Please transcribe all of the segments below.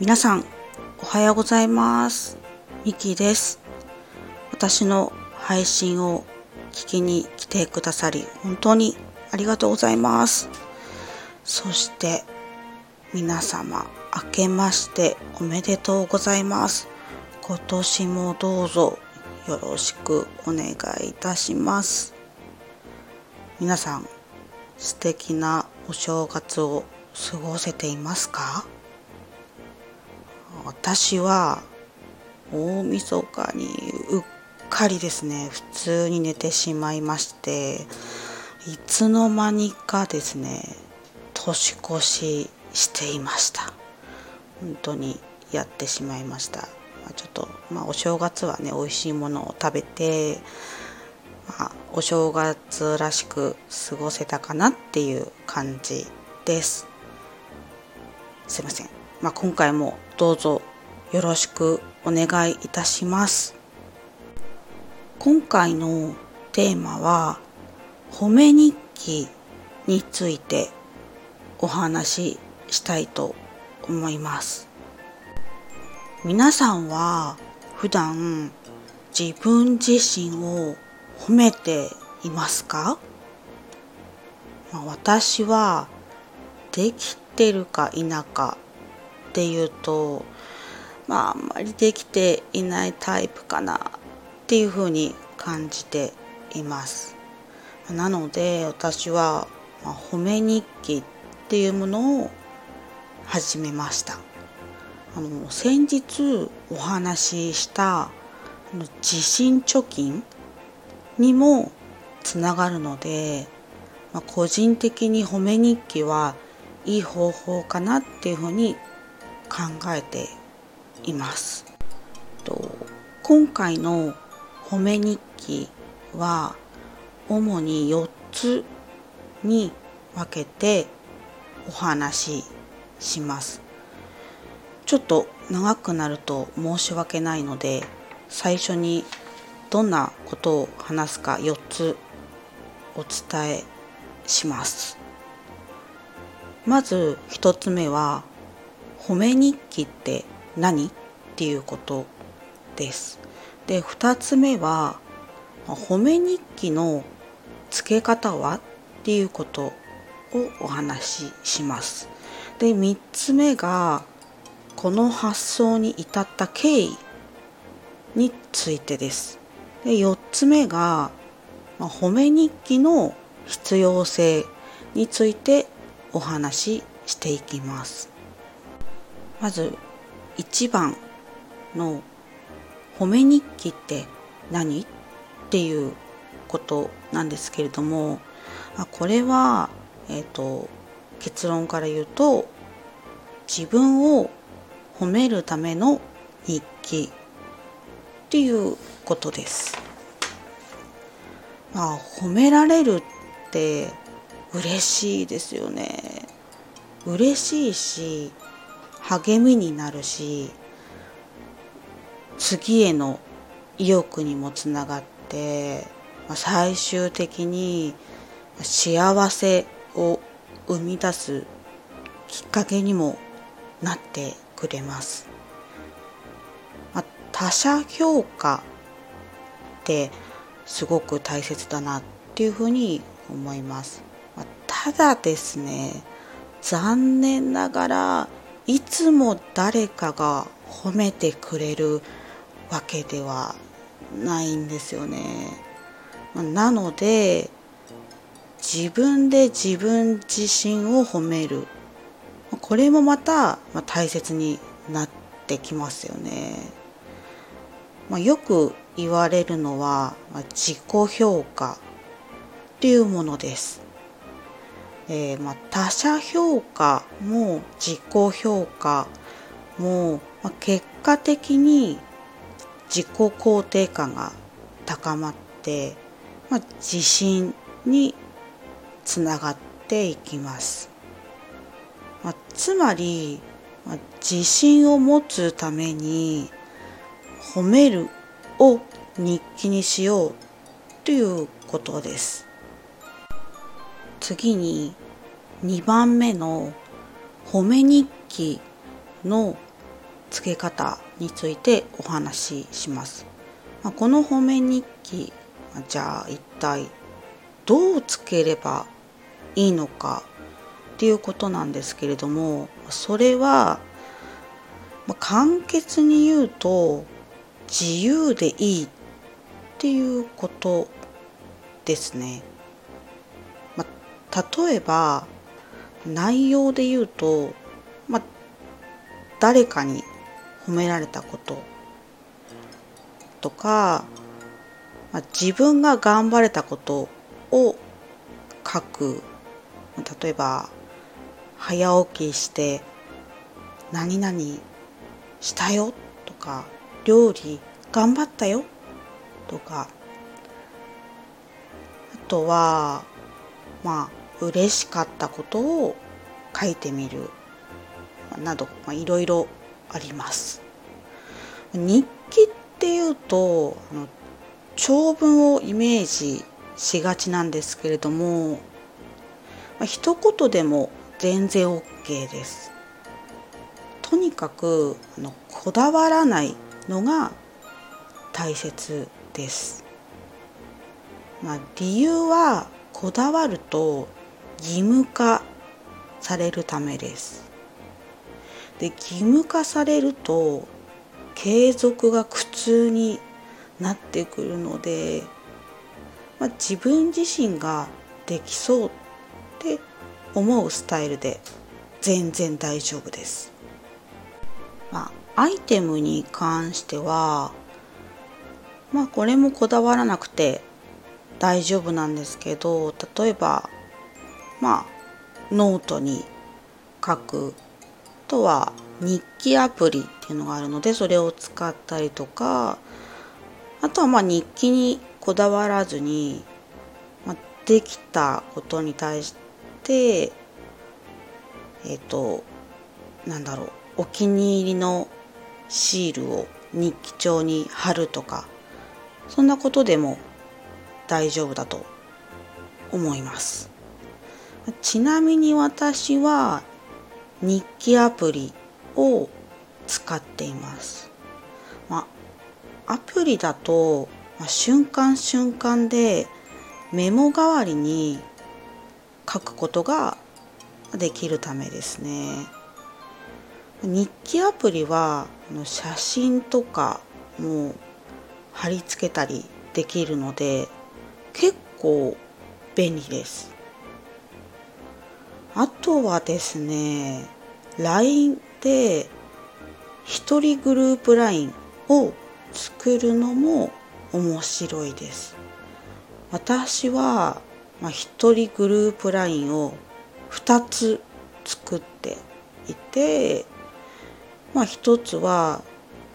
皆さんおはようございます。ミキです。私の配信を聞きに来てくださり本当にありがとうございます。そして皆様明けましておめでとうございます。今年もどうぞよろしくお願いいたします。皆さん素敵なお正月を過ごせていますか？私は大晦日にうっかりですね普通に寝てしまいましていつの間にかですね年越ししていました。本当にやってしまいました。ちょっとまあお正月はね美味しいものを食べてまあ、お正月らしく過ごせたかなっていう感じです。すいません、まあ、今回もどうぞよろしくお願いいたします。今回のテーマは褒め日記についてお話ししたいと思います。皆さんは普段自分自身を褒めていますか、まあ、私はできてるか否かっていうとまああんまりできていないタイプかなっていうふうに感じています。なので私は、まあ、褒め日記っていうものを始めました。あの先日お話しした自信貯金にもつながるので、まあ、個人的に褒め日記はいい方法かなっていうふうに考えています。と今回の褒め日記は主に4つに分けてお話しします。ちょっと長くなると申し訳ないので最初にどんなことを話すか4つお伝えします。まず1つ目は褒め日記って何っていうことです。で2つ目は褒め日記の付け方はっていうことをお話しします。で3つ目がこの発想に至った経緯についてです。で4つ目が、まあ、褒め日記の必要性についてお話ししていきます。まず1番の褒め日記って何？っていうことなんですけれどもこれは、えーと結論から言うと自分を褒めるための日記っていうことです。まあ褒められるって嬉しいですよね。嬉しいし励みになるし次への意欲にもつながってま最終的に幸せを生み出すきっかけにもなってくれます。他者評価ってすごく大切だなっていうふうに思います。ただですね残念ながらいつも誰かが褒めてくれるわけではないんですよね。なので自分で自分自身を褒めるこれもまた大切になってきますよね。まあ、よく言われるのは、まあ、自己評価っていうものです。えー、まあ、他者評価も自己評価も、まあ、結果的に自己肯定感が高まって、まあ、自信につながっていきます。まあ、つまり、まあ、自信を持つために褒めるを日記にしようということです。次に2番目の褒め日記のつけ方についてお話しします。まあ、この褒め日記じゃあ一体どうつければいいのかっていうことなんですけれどもそれは、まあ、簡潔に言うと自由でいいっていうことですね。まあ、例えば内容で言うと、まあ、誰かに褒められたこととか、まあ、自分が頑張れたことを書く例えば早起きして何々したよとか料理頑張ったよとかあとはまあ嬉しかったことを書いてみるなどいろいろあります。日記っていうとあの長文をイメージしがちなんですけれども、まあ、一言でも全然 OK です。とにかくあのこだわらないのが大切です。まあ、理由はこだわると義務化されるためです。で義務化されると継続が苦痛になってくるので、まあ、自分自身ができそうって思うスタイルで全然大丈夫です。まあ、アイテムに関してはまあこれもこだわらなくて大丈夫なんですけど例えばまあノートに書くあとは日記アプリっていうのがあるのでそれを使ったりとかあとはまあ日記にこだわらずに、まあ、できたことに対してえっ、となんだろうお気に入りのシールを日記帳に貼るとかそんなことでも大丈夫だと思いますちなみに私は日記アプリを使っています。まあ、アプリだと、まあ、瞬間瞬間でメモ代わりに書くことができるためですね。日記アプリは写真とかも貼り付けたりできるので結構便利です。あとはですね LINE で一人グループ LINE を作るのも面白いです私は、まあ、一人グループ LINE を2つ作っていてまあ一つは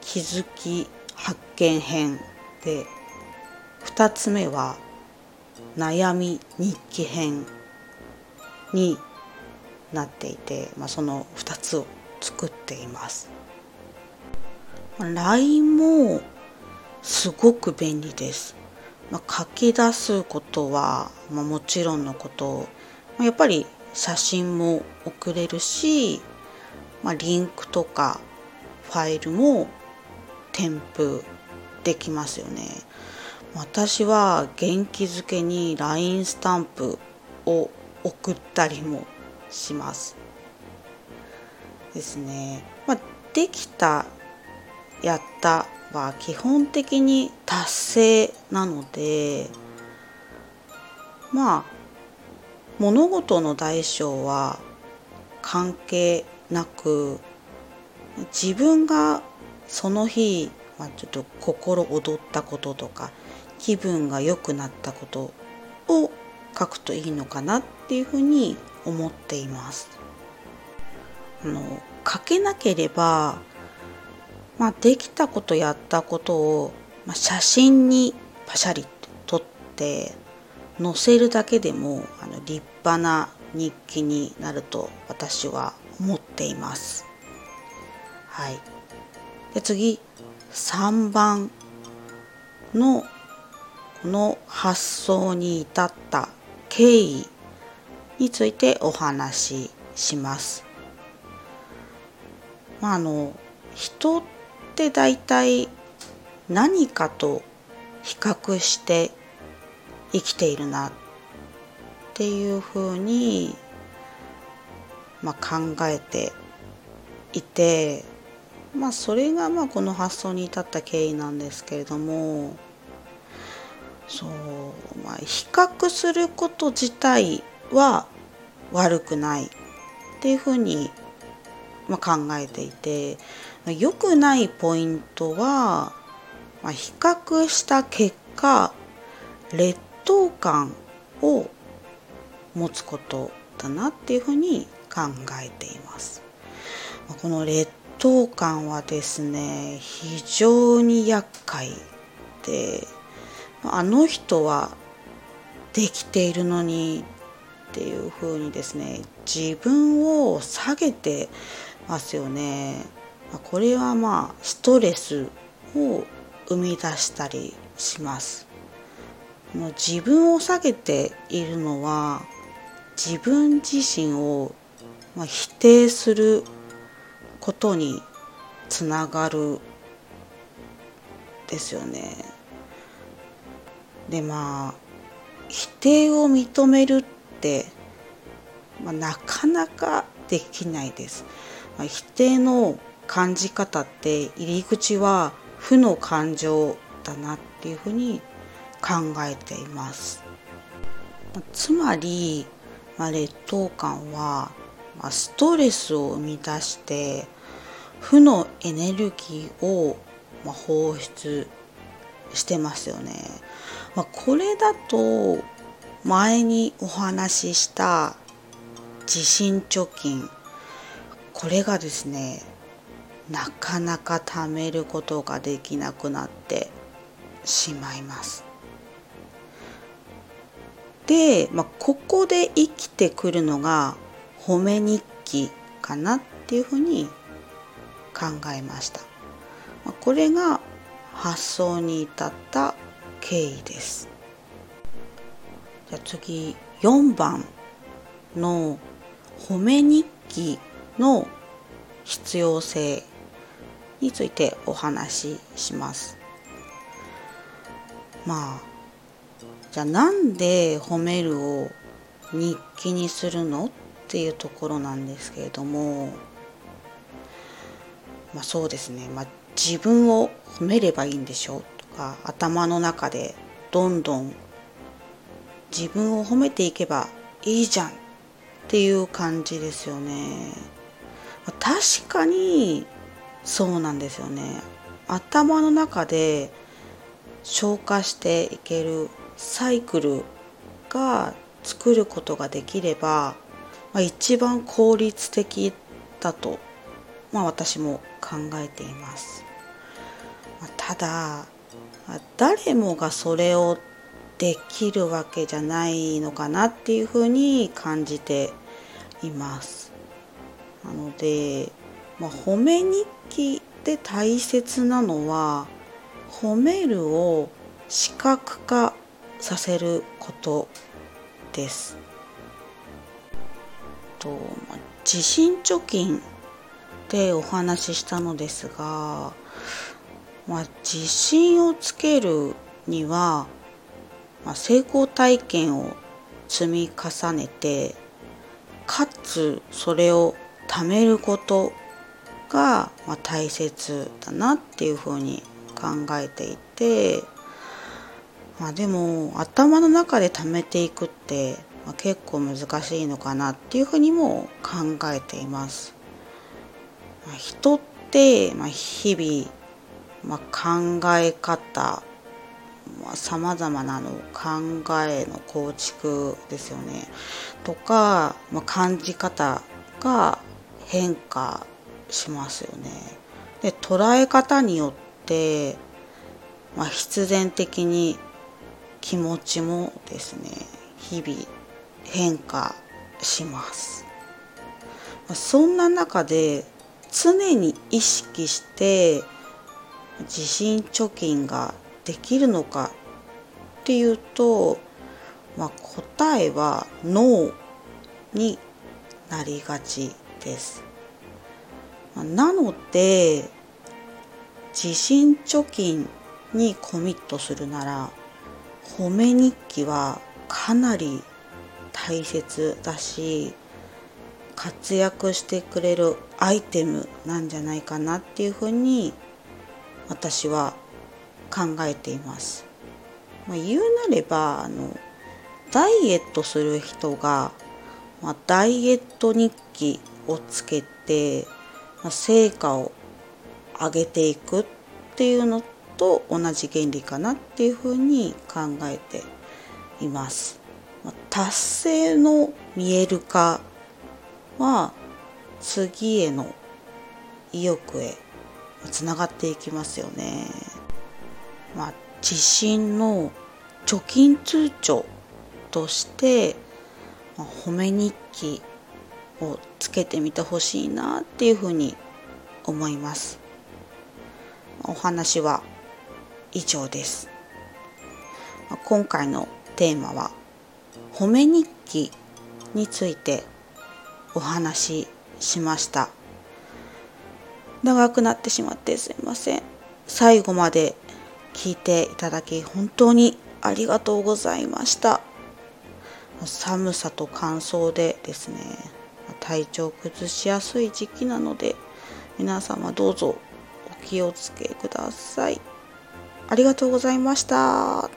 気づき発見編で2つ目は悩み日記編になっていて、まあ、その2つを作っています。LINE もすごく便利です。まあ、書き出すことは、まあ、もちろんのこと、まあ、やっぱり写真も送れるし、まあ、リンクとかファイルも添付できますよね。私は元気づけに LINE スタンプを送ったりもします。ですね。まあ、できた、やったは基本的に達成なので、まあ、物事の大小は関係なく、自分がその日、まあ、ちょっと心躍ったこととか気分が良くなったことを書くといいのかなっていうふうに思っています。あの書けなければ、まあ、できたことやったことを、まあ、写真にパシャリと撮って載せるだけでもあの立派な日記になると私は思っています。はい、で次3番のこの発想に至った経緯についてお話しします。まあ、あの人って大体何かと比較して生きているなっていうふうに、まあ、考えていて、まあ、それがまあこの発想に至った経緯なんですけれどもそう、まあ、比較すること自体は悪くないっていうふうに、まあ、考えていて良くないポイントは、まあ、比較した結果劣等感を持つことだなっていうふうに考えています。この劣等感はですね非常に厄介であの人はできているのにっていうふうにですね自分を下げてますよね。これはまあストレスを生み出したりします。もう自分を下げているのは自分自身をま否定することにつながるですよね。でまあ否定を認めるって、まあ、なかなかできないです。まあ、否定の感じ方って入り口は負の感情だなっていうふうに考えています。つまり、まあ、劣等感は、まあ、ストレスを生み出して負のエネルギーを、まあ、放出してますよね。まあ、これだと前にお話しした地震貯金これがですねなかなか貯めることができなくなってしまいます。で、まあ、ここで生きてくるのが褒め日記かなっていうふうに考えました。これが発想に至った経緯です。じゃあ次4番の褒め日記の必要性についてお話しします。まあじゃあなんで褒めるを日記にするの？っっていうところなんですけれどもまあそうですね、まあ、自分を褒めればいいんでしょうとか頭の中でどんどん自分を褒めていけばいいじゃんっていう感じですよね。確かにそうなんですよね。頭の中で消化していけるサイクルが作ることができれば、まあ、一番効率的だと、まあ、私も考えています。まただ誰もがそれをできるわけじゃないのかなっていうふうに感じています。なので、まあ、褒め日記で大切なのは褒めるを視覚化させることです。と、地震貯金でお話ししたのですがまあ、自信をつけるには、まあ、成功体験を積み重ねてかつそれを貯めることが、まあ、大切だなっていうふうに考えていて、まあ、でも頭の中で貯めていくって、まあ、結構難しいのかなっていうふうにも考えています。まあ、人って、まあ、日々まあ、考え方さまざ、まなの考えの構築ですよねとか、まあ、感じ方が変化しますよね。で捉え方によって、まあ、必然的に気持ちもですね日々変化します。そんな中で常に意識して自信貯金ができるのかっていうと、まあ、答えはノーになりがちですなので自信貯金にコミットするなら褒め日記はかなり大切だし活躍してくれるアイテムなんじゃないかなっていうふうに私は考えています。まあ、言うなればあのダイエットする人が、まあ、ダイエット日記をつけて、まあ、成果を上げていくっていうのと同じ原理かなっていうふうに考えています。達成の見える化は次への意欲へつながっていきますよね。まあ、自信の貯金通帳として、まあ、褒め日記をつけてみてほしいなっていうふうに思います。お話は以上です。今回のテーマは褒め日記についてお話ししました。長くなってしまってすいません。最後まで聞いていただき本当にありがとうございました。寒さと乾燥でですね体調崩しやすい時期なので皆様どうぞお気をつけください。ありがとうございました。